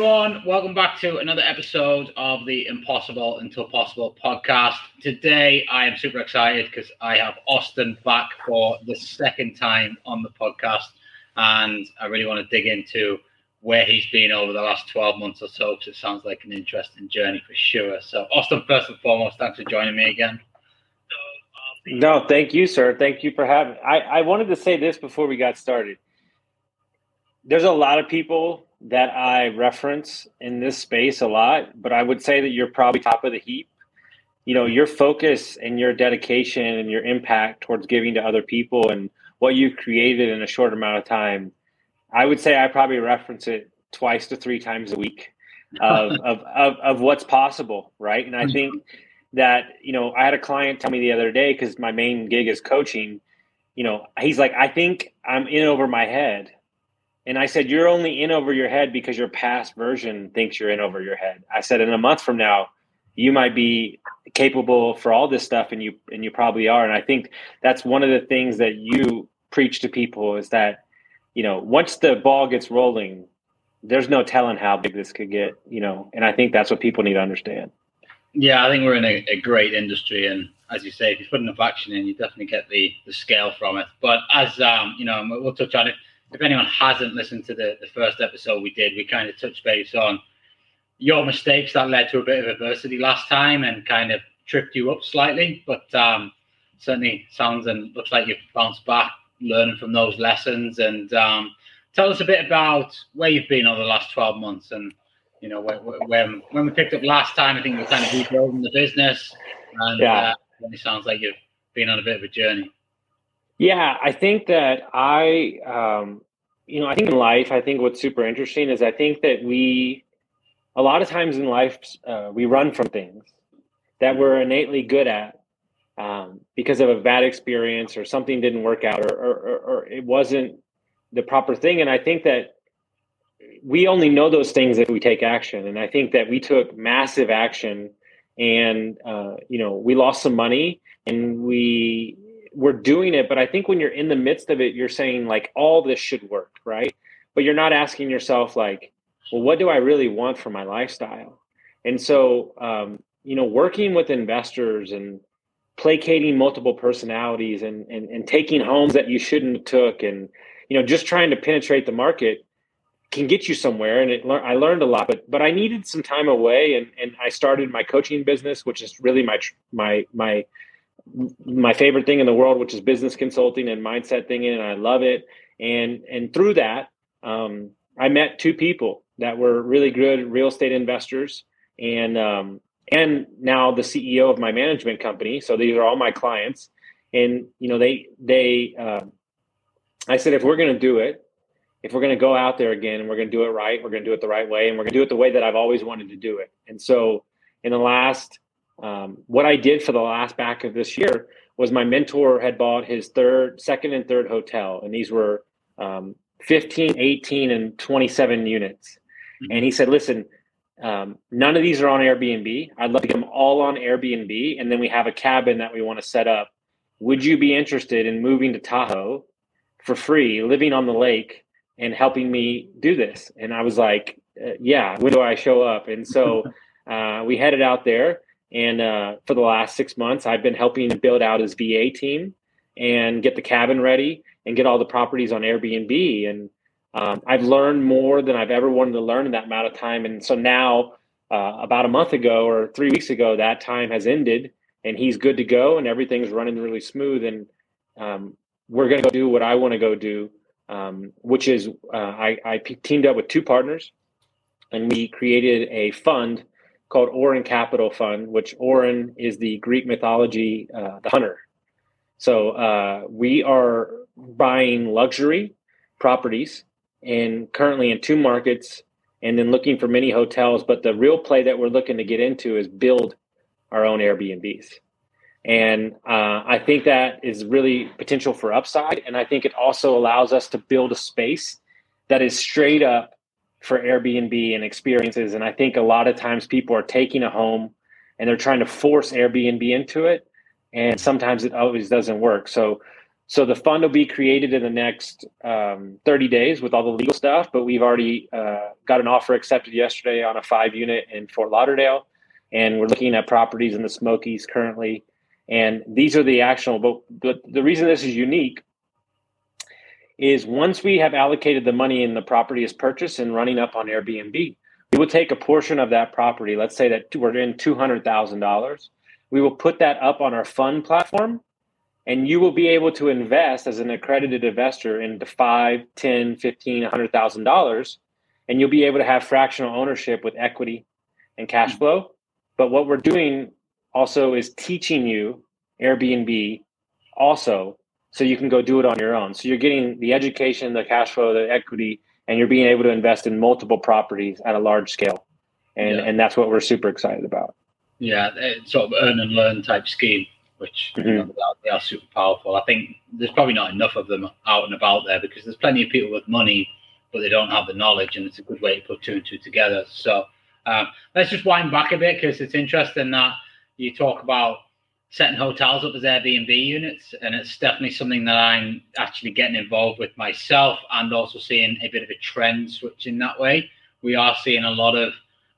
everyone. Welcome back to another episode of the Impossible Until Possible podcast. Today, I am super excited because I have Austin back for the second time on the podcast. And I really want to dig into where he's been over the last 12 months or so because it sounds like an interesting journey for sure. So, Austin, first and foremost, thanks for joining me again. No, thank you, sir. Thank you for having. I, I wanted to say this before we got started. There's a lot of people that I reference in this space a lot, but I would say that you're probably top of the heap. You know, your focus and your dedication and your impact towards giving to other people and what you've created in a short amount of time. I would say I probably reference it twice to three times a week of, of, of, of what's possible. Right. And I mm-hmm. think that, you know, I had a client tell me the other day, cause my main gig is coaching, you know, he's like, I think I'm in over my head and I said, You're only in over your head because your past version thinks you're in over your head. I said, In a month from now, you might be capable for all this stuff and you and you probably are. And I think that's one of the things that you preach to people is that, you know, once the ball gets rolling, there's no telling how big this could get, you know, and I think that's what people need to understand. Yeah, I think we're in a, a great industry and as you say, if you put enough action in, you definitely get the the scale from it. But as um, you know, we'll touch on it if anyone hasn't listened to the, the first episode we did, we kind of touched base on your mistakes that led to a bit of adversity last time and kind of tripped you up slightly. But um, certainly sounds and looks like you've bounced back, learning from those lessons. And um, tell us a bit about where you've been over the last 12 months. And, you know, when, when we picked up last time, I think we were kind of rebuilding the business. And yeah. uh, it sounds like you've been on a bit of a journey. Yeah, I think that I, um, you know, I think in life, I think what's super interesting is I think that we, a lot of times in life, uh, we run from things that we're innately good at um, because of a bad experience or something didn't work out or, or, or, or it wasn't the proper thing. And I think that we only know those things if we take action. And I think that we took massive action and, uh, you know, we lost some money and we we're doing it but i think when you're in the midst of it you're saying like all this should work right? But you're not asking yourself like well what do i really want for my lifestyle? And so um, you know working with investors and placating multiple personalities and, and and taking homes that you shouldn't have took and you know just trying to penetrate the market can get you somewhere. And it, i learned a lot but but i needed some time away and and i started my coaching business which is really my my my my favorite thing in the world, which is business consulting and mindset thinking, and I love it. And and through that, um, I met two people that were really good real estate investors, and um, and now the CEO of my management company. So these are all my clients, and you know they they. Uh, I said if we're going to do it, if we're going to go out there again and we're going to do it right, we're going to do it the right way, and we're going to do it the way that I've always wanted to do it. And so in the last um, what I did for the last back of this year was my mentor had bought his third, second, and third hotel, and these were um, 15, 18, and 27 units. Mm-hmm. And he said, "Listen, um, none of these are on Airbnb. I'd love to get them all on Airbnb, and then we have a cabin that we want to set up. Would you be interested in moving to Tahoe for free, living on the lake, and helping me do this?" And I was like, uh, "Yeah, when do I show up?" And so uh, we headed out there and uh, for the last six months, I've been helping build out his VA team and get the cabin ready and get all the properties on Airbnb. And um, I've learned more than I've ever wanted to learn in that amount of time. And so now, uh, about a month ago or three weeks ago, that time has ended and he's good to go and everything's running really smooth. And um, we're going to go do what I want to go do, um, which is uh, I, I teamed up with two partners and we created a fund called Orion Capital Fund, which Orion is the Greek mythology, uh, the hunter. So uh, we are buying luxury properties and currently in two markets and then looking for many hotels. But the real play that we're looking to get into is build our own Airbnbs. And uh, I think that is really potential for upside. And I think it also allows us to build a space that is straight up for Airbnb and experiences. And I think a lot of times people are taking a home and they're trying to force Airbnb into it. And sometimes it always doesn't work. So, So the fund will be created in the next um, 30 days with all the legal stuff, but we've already uh, got an offer accepted yesterday on a five unit in Fort Lauderdale. And we're looking at properties in the Smokies currently. And these are the actionable, but the reason this is unique is once we have allocated the money and the property is purchased and running up on Airbnb, we will take a portion of that property. Let's say that we're in $200,000. We will put that up on our fund platform and you will be able to invest as an accredited investor into five, 10, 15, $100,000. And you'll be able to have fractional ownership with equity and cash flow. But what we're doing also is teaching you Airbnb also so you can go do it on your own. So you're getting the education, the cash flow, the equity, and you're being able to invest in multiple properties at a large scale. And yeah. and that's what we're super excited about. Yeah, sort of earn and learn type scheme, which mm-hmm. you know, they are super powerful. I think there's probably not enough of them out and about there because there's plenty of people with money, but they don't have the knowledge, and it's a good way to put two and two together. So um, let's just wind back a bit because it's interesting that you talk about setting hotels up as Airbnb units, and it's definitely something that I'm actually getting involved with myself, and also seeing a bit of a trend switch in that way. We are seeing a lot of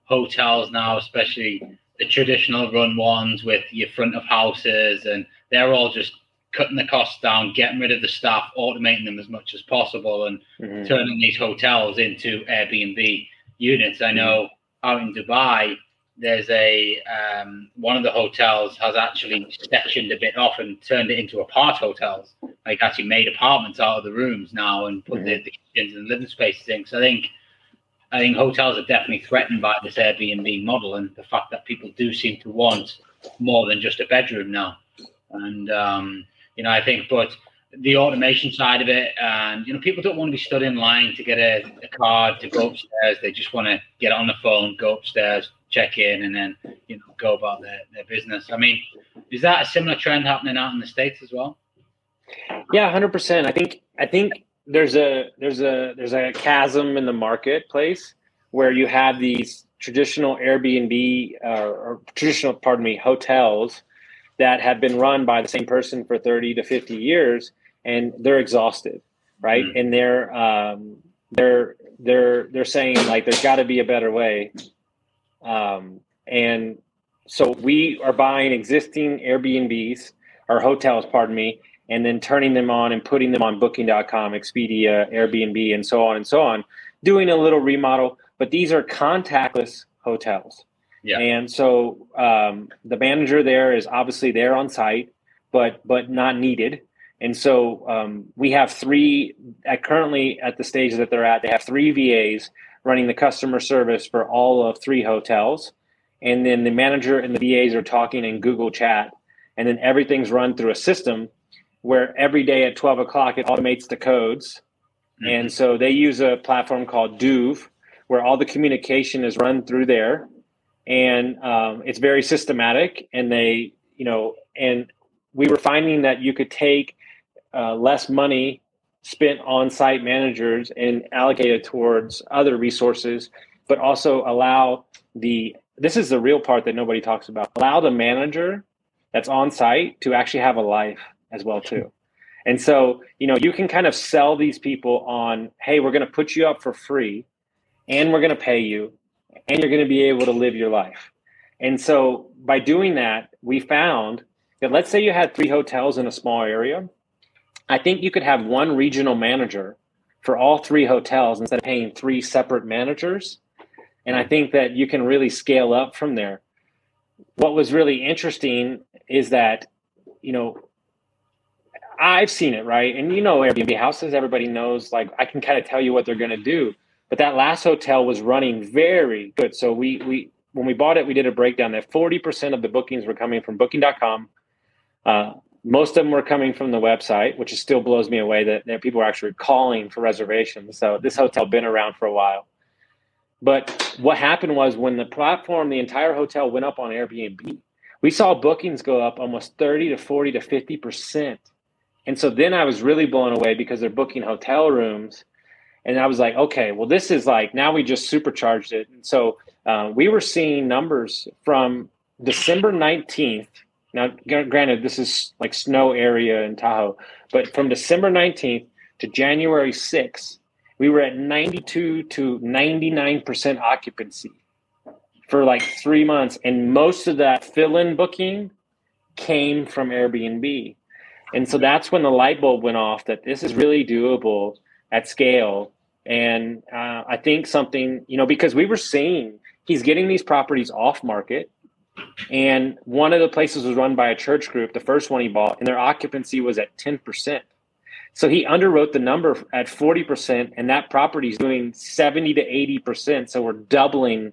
hotels now, especially the traditional run ones with your front of houses, and they're all just cutting the costs down, getting rid of the staff, automating them as much as possible, and mm-hmm. turning these hotels into Airbnb units. I know out in Dubai, there's a um, one of the hotels has actually sectioned a bit off and turned it into apart hotels. Like actually made apartments out of the rooms now and put mm-hmm. the, the, kitchens and living spaces in. So I think I think hotels are definitely threatened by this Airbnb model and the fact that people do seem to want more than just a bedroom now. And um, you know, I think, but the automation side of it, and you know, people don't want to be stood in line to get a, a card to go upstairs. They just want to get on the phone, go upstairs, check in, and then you know go about their, their business. I mean, is that a similar trend happening out in the states as well? Yeah, hundred percent. I think I think there's a there's a there's a chasm in the marketplace where you have these traditional Airbnb uh, or traditional, pardon me, hotels that have been run by the same person for 30 to 50 years and they're exhausted right mm. and they're um, they're they're they're saying like there's got to be a better way um, and so we are buying existing airbnbs or hotels pardon me and then turning them on and putting them on booking.com expedia airbnb and so on and so on doing a little remodel but these are contactless hotels yeah. and so um, the manager there is obviously there on site but but not needed and so um, we have three at currently at the stage that they're at. They have three VAs running the customer service for all of three hotels, and then the manager and the VAs are talking in Google Chat, and then everything's run through a system where every day at twelve o'clock it automates the codes, mm-hmm. and so they use a platform called Duve, where all the communication is run through there, and um, it's very systematic. And they, you know, and we were finding that you could take uh, less money spent on site managers and allocated towards other resources, but also allow the this is the real part that nobody talks about allow the manager that's on site to actually have a life as well too. And so you know you can kind of sell these people on hey we're going to put you up for free and we're going to pay you and you're going to be able to live your life. And so by doing that we found that let's say you had three hotels in a small area I think you could have one regional manager for all three hotels instead of paying three separate managers. And I think that you can really scale up from there. What was really interesting is that, you know, I've seen it, right? And you know, Airbnb houses, everybody knows, like, I can kind of tell you what they're going to do. But that last hotel was running very good. So we, we, when we bought it, we did a breakdown that 40% of the bookings were coming from booking.com. Uh, most of them were coming from the website, which still blows me away that, people are actually calling for reservations. So this hotel been around for a while. But what happened was when the platform, the entire hotel went up on Airbnb, we saw bookings go up almost 30 to 40 to 50%. And so then I was really blown away because they're booking hotel rooms. And I was like, okay, well, this is like now we just supercharged it. And so uh, we were seeing numbers from December 19th Now, granted, this is like snow area in Tahoe, but from December 19th to January 6th, we were at 92 to 99% occupancy for like three months. And most of that fill in booking came from Airbnb. And so that's when the light bulb went off that this is really doable at scale. And uh, I think something, you know, because we were seeing he's getting these properties off market. And one of the places was run by a church group, the first one he bought, and their occupancy was at 10%. So he underwrote the number at 40%, and that property is doing 70 to 80%. So we're doubling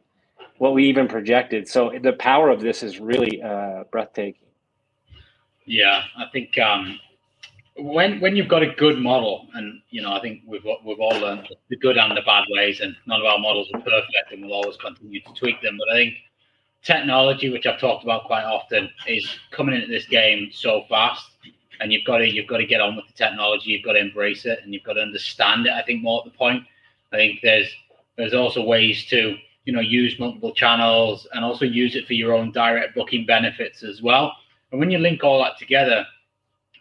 what we even projected. So the power of this is really uh, breathtaking. Yeah, I think um, when when you've got a good model, and you know, I think we've we've all learned the good and the bad ways, and none of our models are perfect, and we'll always continue to tweak them. But I think technology, which I've talked about quite often, is coming into this game so fast, and you've got to you've got to get on with the technology, you've got to embrace it, and you've got to understand it. I think more at the point. I think there's there's also ways to you know use multiple channels and also use it for your own direct booking benefits as well. And when you link all that together,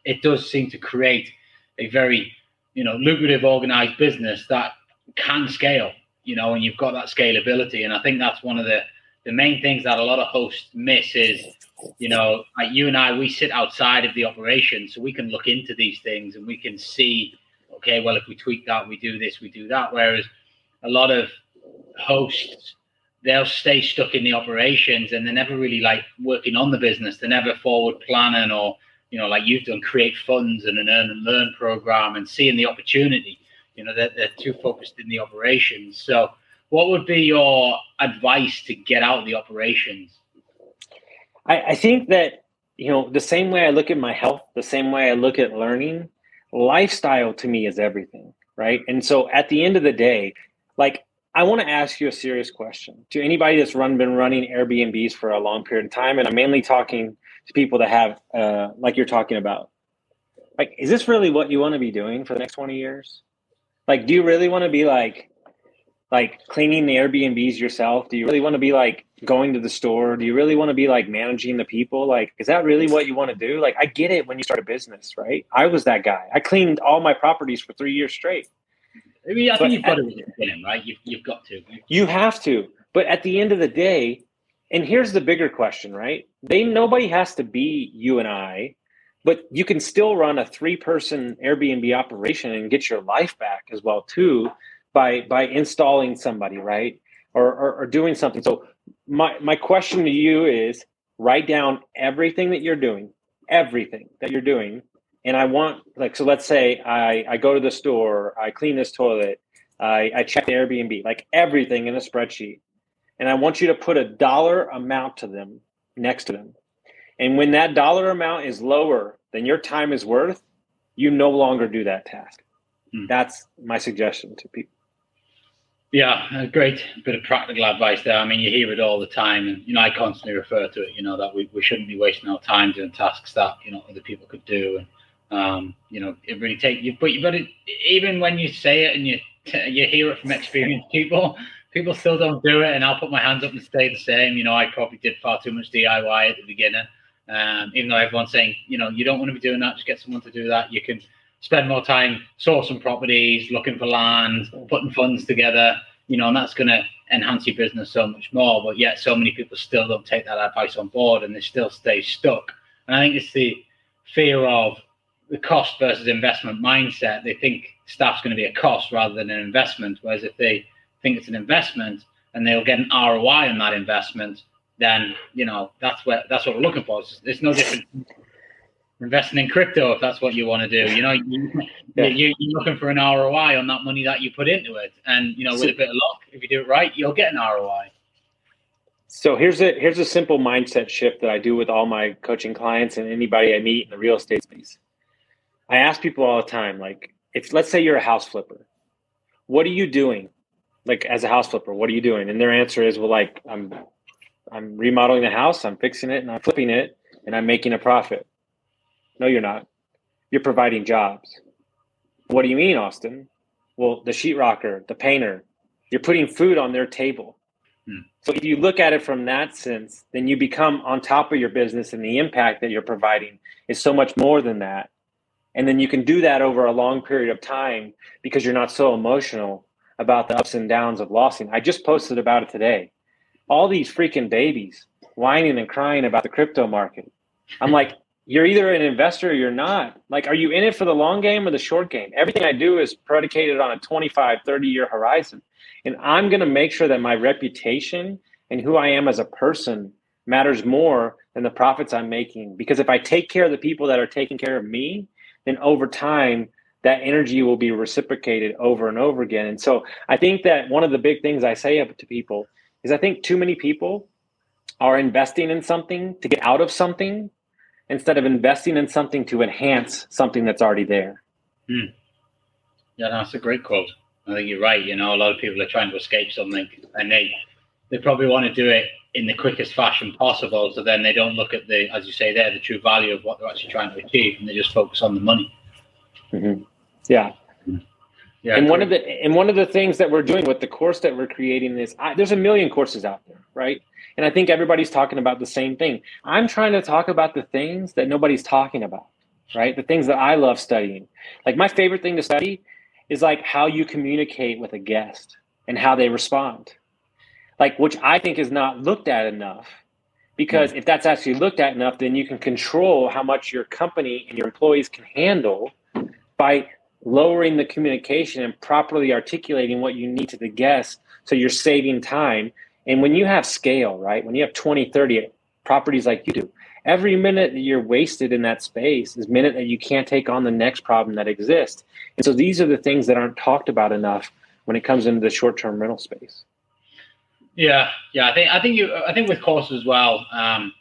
it does seem to create a very you know lucrative organized business that can scale. You know, and you've got that scalability, and I think that's one of the the main things that a lot of hosts miss is, you know, like you and I, we sit outside of the operation, so we can look into these things and we can see, okay, well, if we tweak that, we do this, we do that. Whereas a lot of hosts, they'll stay stuck in the operations and they're never really like working on the business. They're never forward planning or, you know, like you've done, create funds and an earn and learn program and seeing the opportunity. You know, they're, they're too focused in the operations. So, what would be your advice to get out of the operations? I, I think that you know the same way I look at my health, the same way I look at learning, lifestyle to me is everything, right? And so at the end of the day, like I want to ask you a serious question to anybody that's run been running Airbnbs for a long period of time, and I'm mainly talking to people that have, uh, like you're talking about. Like, is this really what you want to be doing for the next 20 years? Like, do you really want to be like like cleaning the Airbnbs yourself? Do you really want to be like going to the store? Do you really want to be like managing the people? Like, is that really what you want to do? Like, I get it when you start a business, right? I was that guy. I cleaned all my properties for three years straight. I mean, I think you've got to right? You've, you've got to. You have to. But at the end of the day, and here's the bigger question, right? They nobody has to be you and I, but you can still run a three-person Airbnb operation and get your life back as well too by by installing somebody right? Or, or, or doing something. So my my question to you is write down everything that you're doing everything that you're doing. And i want like so let's say i i go to the store i clean this toilet i i check the airbnb like everything in a spreadsheet. And i want you to put a dollar amount to them next to them. And when that dollar amount is lower than your time is worth you no longer do that task. Mm. that's my suggestion to people yeah, great bit of practical advice there. I mean, you hear it all the time, and you know, I constantly refer to it. You know that we, we shouldn't be wasting our time doing tasks that you know other people could do, and um, you know, it really take you. But you but it, even when you say it and you you hear it from experienced people, people still don't do it. And I'll put my hands up and stay the same. You know, I probably did far too much DIY at the beginning. Um, even though everyone's saying, you know, you don't want to be doing that, just get someone to do that. You can spend more time sourcing properties, looking for land, putting funds together, you know, and that's going to enhance your business so much more. But yet, so many people still don't take that advice on board and they still stay stuck. And I think it's the fear of the cost versus investment mindset. They think staff's going to be a cost rather than an investment. Whereas if they think it's an investment and they'll get an ROI on that investment, then you know that's what that's what we're looking for. It's, it's no different investing in crypto if that's what you want to do. You know, you, yeah. you, are looking for an ROI on that money that you put into it, and you know, with a bit of luck, if you do it right, you'll get an ROI. So here's a here's a simple mindset shift that I do with all my coaching clients and anybody I meet in the real estate space. I ask people all the time, like, if let's say you're a house flipper, what are you doing? Like as a house flipper, what are you doing? And their answer is, well, like I'm I'm remodeling the house, I'm fixing it, and I'm flipping it, and I'm making a profit. No, you're not. You're providing jobs. What do you mean, Austin? Well, the sheetrocker, the painter, you're putting food on their table. Hmm. So if you look at it from that sense, then you become on top of your business and the impact that you're providing is so much more than that. And then you can do that over a long period of time because you're not so emotional about the ups and downs of losing. I just posted about it today. All these freaking babies whining and crying about the crypto market. I'm like, you're either an investor or you're not. Like, are you in it for the long game or the short game? Everything I do is predicated on a 25, 30 year horizon. And I'm going to make sure that my reputation and who I am as a person matters more than the profits I'm making. Because if I take care of the people that are taking care of me, then over time, that energy will be reciprocated over and over again. And so I think that one of the big things I say to people is I think too many people are investing in something to get out of something instead of investing in something to enhance something that's already there. Hmm. Yeah, that's a great quote. I think you're right. You know, a lot of people are trying to escape something, and they they probably want to do it in the quickest fashion possible. So then they don't look at the, as you say, there the true value of what they're actually trying to achieve, and they just focus on the money. Mm-hmm. Yeah. Yeah, and one of the and one of the things that we're doing with the course that we're creating is I, there's a million courses out there, right? And I think everybody's talking about the same thing. I'm trying to talk about the things that nobody's talking about, right? The things that I love studying. Like my favorite thing to study is like how you communicate with a guest and how they respond. Like which I think is not looked at enough. Because if that's actually looked at enough, then you can control how much your company and your employees can handle by lowering the communication and properly articulating what you need to the guest so you're saving time. And when you have scale right when you have 20 30 properties like you do every minute that you're wasted in that space is minute that you can't take on the next problem that exists. And so these are the things that aren't talked about enough when it comes into the short-term rental space. Yeah yeah i think i think you i think with courses as well um,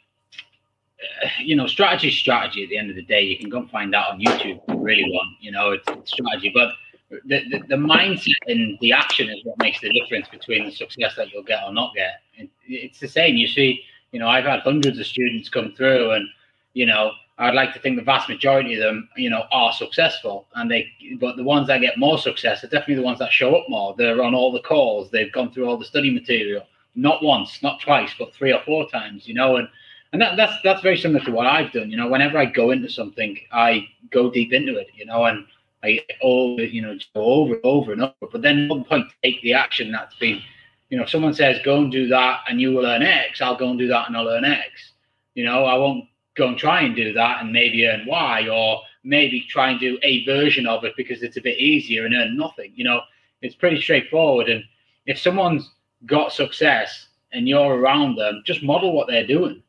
you know, strategy strategy at the end of the day. You can go and find out on YouTube really want, you know, it's, it's strategy. But the, the, the, mindset and the action is what makes the difference between the success that you'll get or not get. It, it's the same. You see, you know, I've had hundreds of students come through and, you know, I'd like to think the vast majority of them, you know, are successful. And they, but the ones that get more success are definitely the ones that show up more. They're on all the calls. They've gone through all the study material, not once, not twice, but three or four times, you know, and, and that, that's that's very similar to what I've done. You know, whenever I go into something, I go deep into it. You know, and I over you know go over over and over. But then at one point, take the action that's been. You know, if someone says go and do that and you will earn X, I'll go and do that and I'll earn X. You know, I won't go and try and do that and maybe earn Y or maybe try and do a version of it because it's a bit easier and earn nothing. You know, it's pretty straightforward. And if someone's got success and you're around them, just model what they're doing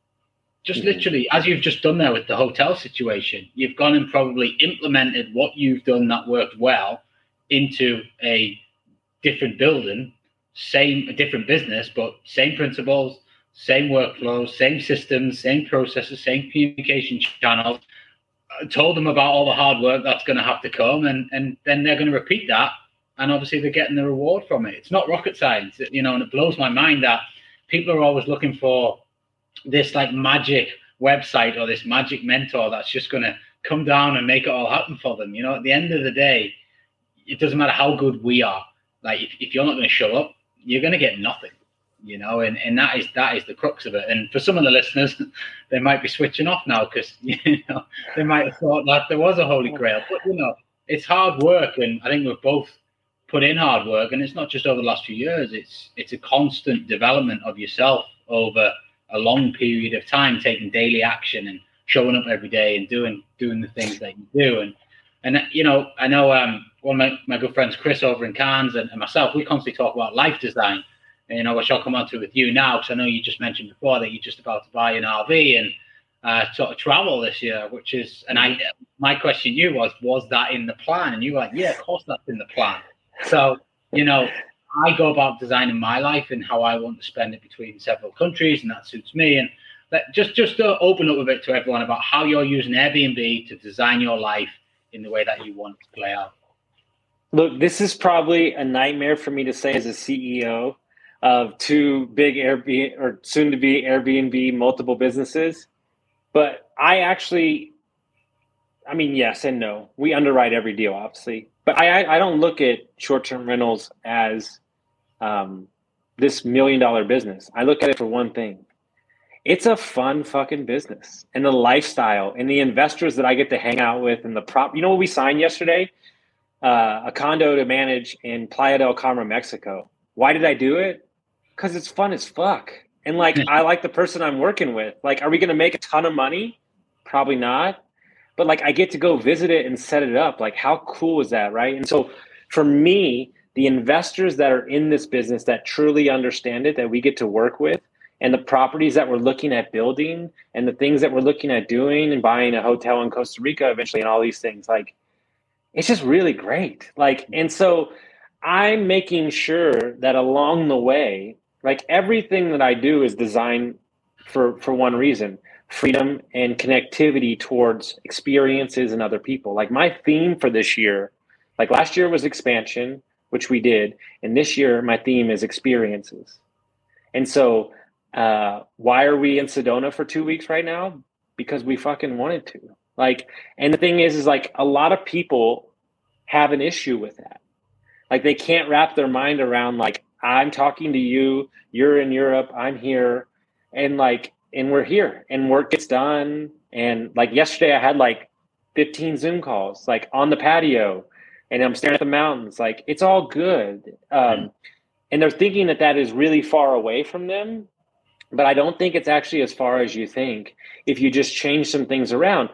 just literally, as you've just done there with the hotel situation, you've gone and probably implemented what you've done that worked well into a different building, same a different business, but same principles, same workflows, same systems, same processes, same communication channels. I told them about all the hard work that's going to have to come, and and then they're going to repeat that, and obviously they're getting the reward from it. It's not rocket science, you know, and it blows my mind that people are always looking for this like magic website or this magic mentor that's just going to come down and make it all happen for them. You know, at the end of the day, it doesn't matter how good we are. Like if, if you're not going to show up, you're going to get nothing. You know, and, and that is that is the crux of it. And for some of the listeners, they might be switching off now because you know they might have thought that there was a holy grail. But you know, it's hard work, and I think we've both put in hard work. And it's not just over the last few years; it's it's a constant development of yourself over a long period of time taking daily action and showing up every day and doing doing the things that you do. And and you know i know um, one of my, my good friends chris over in Cairns and, and myself we constantly talk about life design. And, you know which i'll come on to with you now because i know you just mentioned before that you're just about to buy an rv and uh, sort of travel this year which is and i my question to you was was that in the plan? And you were like yeah of course that's in the plan. So you know I go about designing my life and how I want to spend it between several countries, and that suits me. And let, just just to open up a bit to everyone about how you're using Airbnb to design your life in the way that you want it to play out. Look, this is probably a nightmare for me to say as a CEO of two big Airbnb or soon to be Airbnb multiple businesses. But I actually, I mean, yes and no. We underwrite every deal, obviously, but I I don't look at short term rentals as um, this million dollar business, I look at it for one thing. It's a fun fucking business. And the lifestyle and the investors that I get to hang out with and the prop, you know what we signed yesterday? Uh, a condo to manage in Playa del Carmen, Mexico. Why did I do it? Because it's fun as fuck. And like, I like the person I'm working with. Like, are we going to make a ton of money? Probably not. But like, I get to go visit it and set it up. Like, how cool is that? Right. And so for me, the investors that are in this business that truly understand it, that we get to work with, and the properties that we're looking at building and the things that we're looking at doing and buying a hotel in Costa Rica eventually and all these things, like, it's just really great. Like, and so I'm making sure that along the way, like everything that I do is designed for for one reason freedom and connectivity towards experiences and other people. Like my theme for this year like last year was expansion which we did and this year my theme is experiences. And so uh, why are we in sedona for two weeks right now? Because we fucking wanted to. Like and the thing is is like a lot of people have an issue with that. Like they can't wrap their mind around like I'm talking to you, you're in Europe, I'm here, and like, and we're here, and work gets done. And like yesterday, I had like 15 Zoom calls, like on the patio, and I'm staring at the mountains. Like it's all good. Um, and they're thinking that that is really far away from them, but I don't think it's actually as far as you think if you just change some things around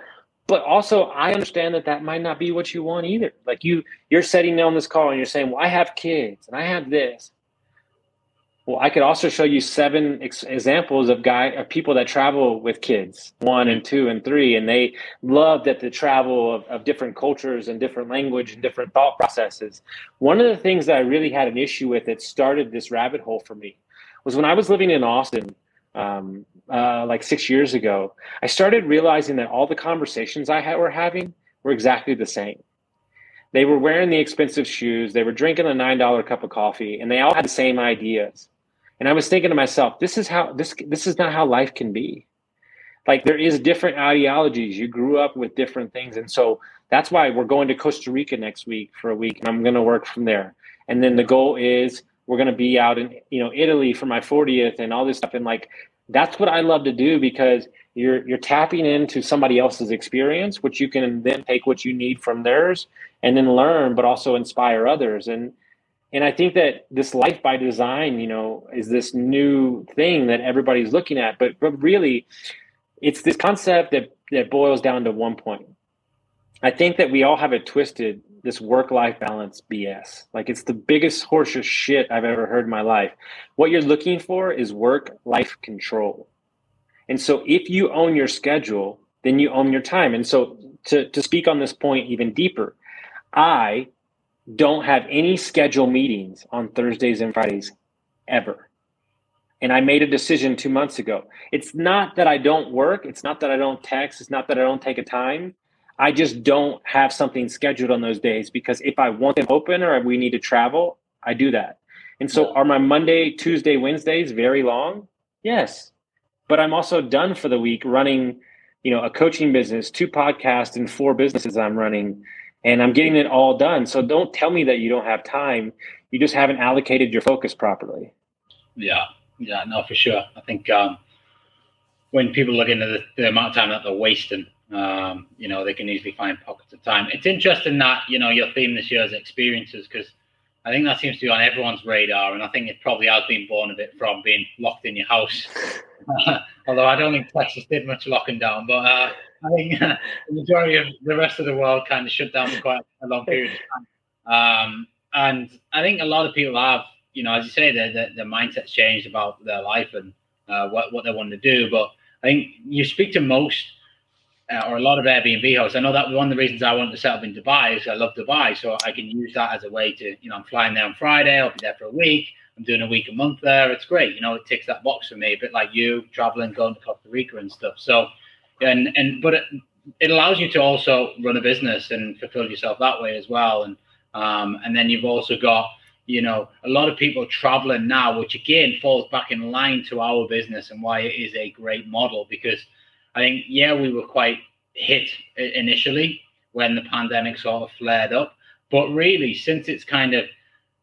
but also i understand that that might not be what you want either like you you're sitting on this call and you're saying well i have kids and i have this well, I could also show you seven ex- examples of guy of people that travel with kids, one and two and three, and they love that the travel of, of different cultures and different language and different thought processes. One of the things that I really had an issue with that started this rabbit hole for me was when I was living in Austin, um, uh, like six years ago. I started realizing that all the conversations I had, were having were exactly the same. They were wearing the expensive shoes, they were drinking a nine dollar cup of coffee, and they all had the same ideas and I was thinking to myself, this is how this this is not how life can be. Like there is different ideologies. You grew up with different things, and so that's why we're going to Costa Rica next week for a week, and I'm going to work from there. And then the goal is we're going to be out in you know Italy for my 40th and all this stuff. And like that's what I love to do because you're you're tapping into somebody else's experience, which you can then take what you need from theirs and then learn, but also inspire others. And and I think that this life by design, you know, is this new thing that everybody's looking at. But but really, it's this concept that that boils down to one point. I think that we all have it twisted. This work life balance BS. Like it's the biggest horse of shit I've ever heard in my life. What you're looking for is work life control. And so if you own your schedule, then you own your time. And so to, to speak on this point even deeper, I don't have any scheduled meetings on Thursdays and Fridays ever. And I made a decision two months ago. It's not that I don't work. It's not that I don't text. It's not that I don't take a time. I just don't have something scheduled on those days because if I want them open or we need to travel, I do that. And so are my Monday, Tuesday, Wednesdays very long? Yes. But I'm also done for the week running, you know, a coaching business, two podcasts and four businesses I'm running and I'm getting it all done. So don't tell me that you don't have time. You just haven't allocated your focus properly. Yeah, yeah, no, for sure. I think um, when people look into the, the, amount of time that they're wasting, um, you know, they can easily find pockets of time. It's interesting that you know your theme this year is experiences because I think that seems to be on everyone's radar, and I think it probably has been born a bit from being locked in your house. Although I don't think Texas did much locking down, but. Uh, I think the majority of the rest of the world kind of shut down for quite a long period of time. Um, and I think a lot of people have, you know, as you say, their, their, their mindset's changed about their life and uh, what, what they want to do. But I think you speak to most uh, or a lot of Airbnb hosts. I know that one of the reasons I wanted to set up in Dubai is I love Dubai. So I can use that as a way to, you know, I'm flying there on Friday, I'll be there for a week. I'm doing a week a month there. It's great. You know, it ticks that box for me, a bit like you traveling, going to Costa Rica and stuff. So and and but it, it allows you to also run a business and fulfill yourself that way as well. And um, and then you've also got you know a lot of people traveling now, which again falls back in line to our business and why it is a great model because I think yeah we were quite hit initially when the pandemic sort of flared up, but really since it's kind of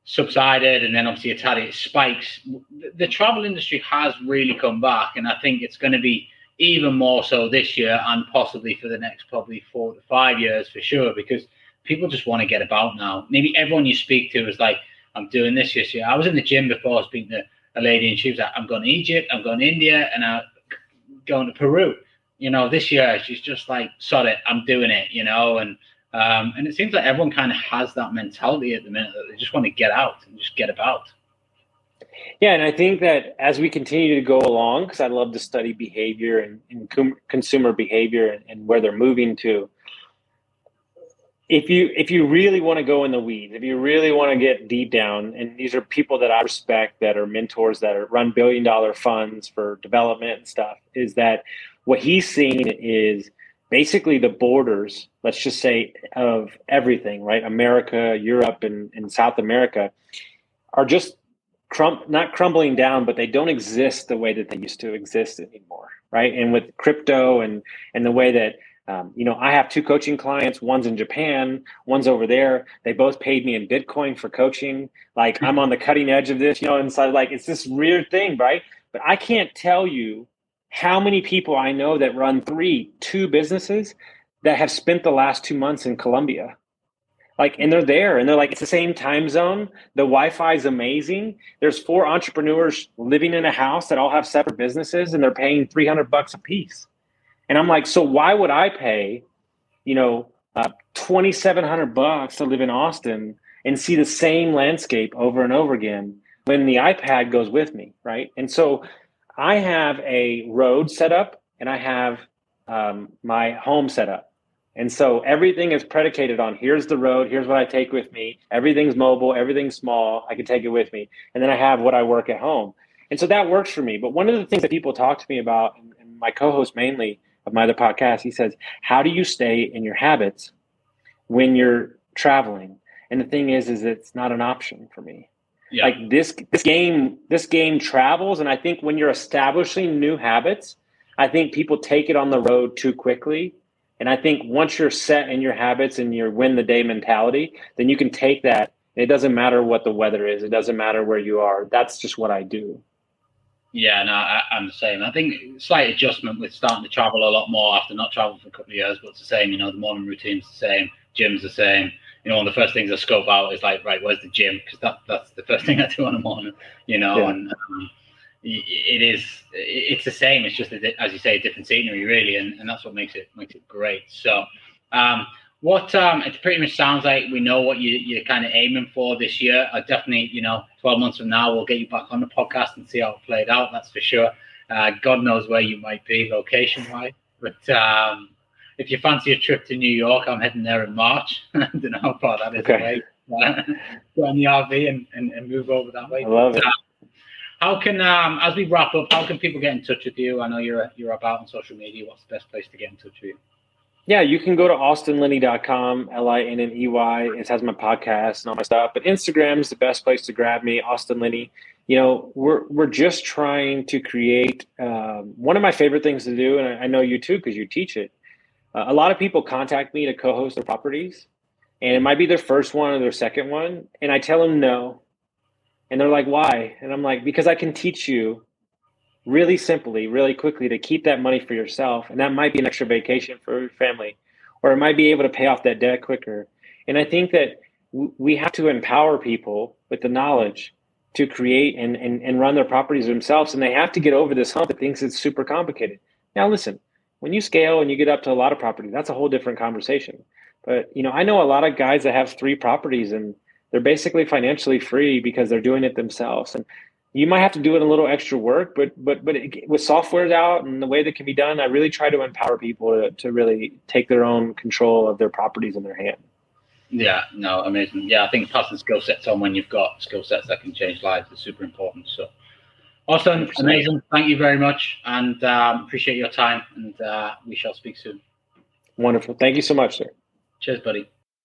subsided and then obviously it's had its spikes, the travel industry has really come back. And I think it's going to be even more so this year and possibly for the next probably four to five years for sure, because people just want to get about now. Maybe everyone you speak to is like, I'm doing this this year. I was in the gym before speaking to a lady and she was like, I'm going to Egypt, I'm going to India, and I'm going to Peru. You know, this year she's just like, sod it, I'm doing it, you know, and um, and it seems like everyone kind of has that mentality at the minute that they just want to get out and just get about. Yeah, and I think that as we continue to go along, because I love to study behavior and, and com- consumer behavior and, and, where they're moving to. If you if you really want to go in the weeds, if you really want to get deep down, and these are people that I respect that are mentors that are run billion dollar funds for development and stuff, is that what he's seeing is basically the borders, let's just say, of everything, right? America, Europe, and, and South America are just crum- not crumbling down, but they don't exist the way that they used to exist anymore, right? And with crypto and and the way that um, you know, I have two coaching clients. One's in Japan, one's over there. They both paid me in Bitcoin for coaching. Like I'm on the cutting edge of this, you know. And so, like, it's this weird thing, right? But I can't tell you how many people I know that run three, two businesses that have spent the last two months in Colombia. Like, and they're there and they're like, it's the same time zone. The Wi Fi is amazing. There's four entrepreneurs living in a house that all have separate businesses and they're paying 300 bucks a piece. And I'm like, so why would I pay, you know, uh, 2,700 bucks to live in Austin and see the same landscape over and over again when the iPad goes with me? Right. And so I have a road set up and I have um, my home set up. And so everything is predicated on here's the road, here's what I take with me. Everything's mobile, everything's small. I can take it with me. And then I have what I work at home. And so that works for me. But one of the things that people talk to me about, and my co host mainly of my other podcast, he says, How do you stay in your habits when you're traveling? And the thing is, is it's not an option for me. Yeah. Like this this game this game travels and I think when you're establishing new habits, I think people take it on the road too quickly. And I think once you're set in your habits and your win the day mentality, then you can take that. It doesn't matter what the weather is. It doesn't matter where you are. That's just what I do. Yeah, no, I, am the same. I think slight adjustment with starting to travel a lot more after not traveling for a couple of years, but it's the same. You know, the morning routine's the same, gym's the same you know, one of the first things I scope out is like, right, where's the gym? Because that, that's the first thing I do in the morning, you know, yeah. and um, it is, it's the same. It's just, a, as you say, a different scenery really. And, and that's what makes it, makes it great. So, um, what um, it pretty much sounds like we know what you, you're kind of aiming for this year. I definitely, you know, 12 months from now, we'll get you back on the podcast and see how it played out. That's for sure. Uh, God knows where you might be location wise, but um, if you fancy a trip to New York, I'm heading there in March. I don't know how far that is okay. away. Go on the RV and, and, and, move over that way. I love it. Uh, how can, um, as we wrap up, how can people get in touch with you? I know you're you're about on social media. What's the best place to get in touch with you? Yeah, you can go to austinlinney.com, L I N N E Y. It has my podcast and all my stuff. But Instagram is the best place to grab me, Austin Linney. You know, we're we're just trying to create um, one of my favorite things to do, and I, I know you too because you teach it uh, a lot of people contact me to co-host their properties, and it might be their first one or their second one, and I tell them no, and they're like, "Why?" And I'm like, "Because I can teach you." Really simply, really quickly to keep that money for yourself. And that might be an extra vacation for your family, or it might be able to pay off that debt quicker. And I think that we have to empower people with the knowledge to create and, and, and run their properties themselves. And they have to get over this hump that thinks it's super complicated. Now, listen, when you scale and you get up to a lot of property, that's a whole different conversation. But you know, I know a lot of guys that have three properties and they're basically financially free because they're doing it themselves. And you might have to do it a little extra work, but but but it, with software's out and the way that can be done, I really try to empower people to, to really take their own control of their properties in their hand. Yeah, no, amazing. Yeah, I think passing skill sets on when you've got skill sets that can change lives is super important. So Awesome, 100%. amazing. Thank you very much, and um, appreciate your time. And uh, we shall speak soon. Wonderful. Thank you so much, sir. Cheers, buddy.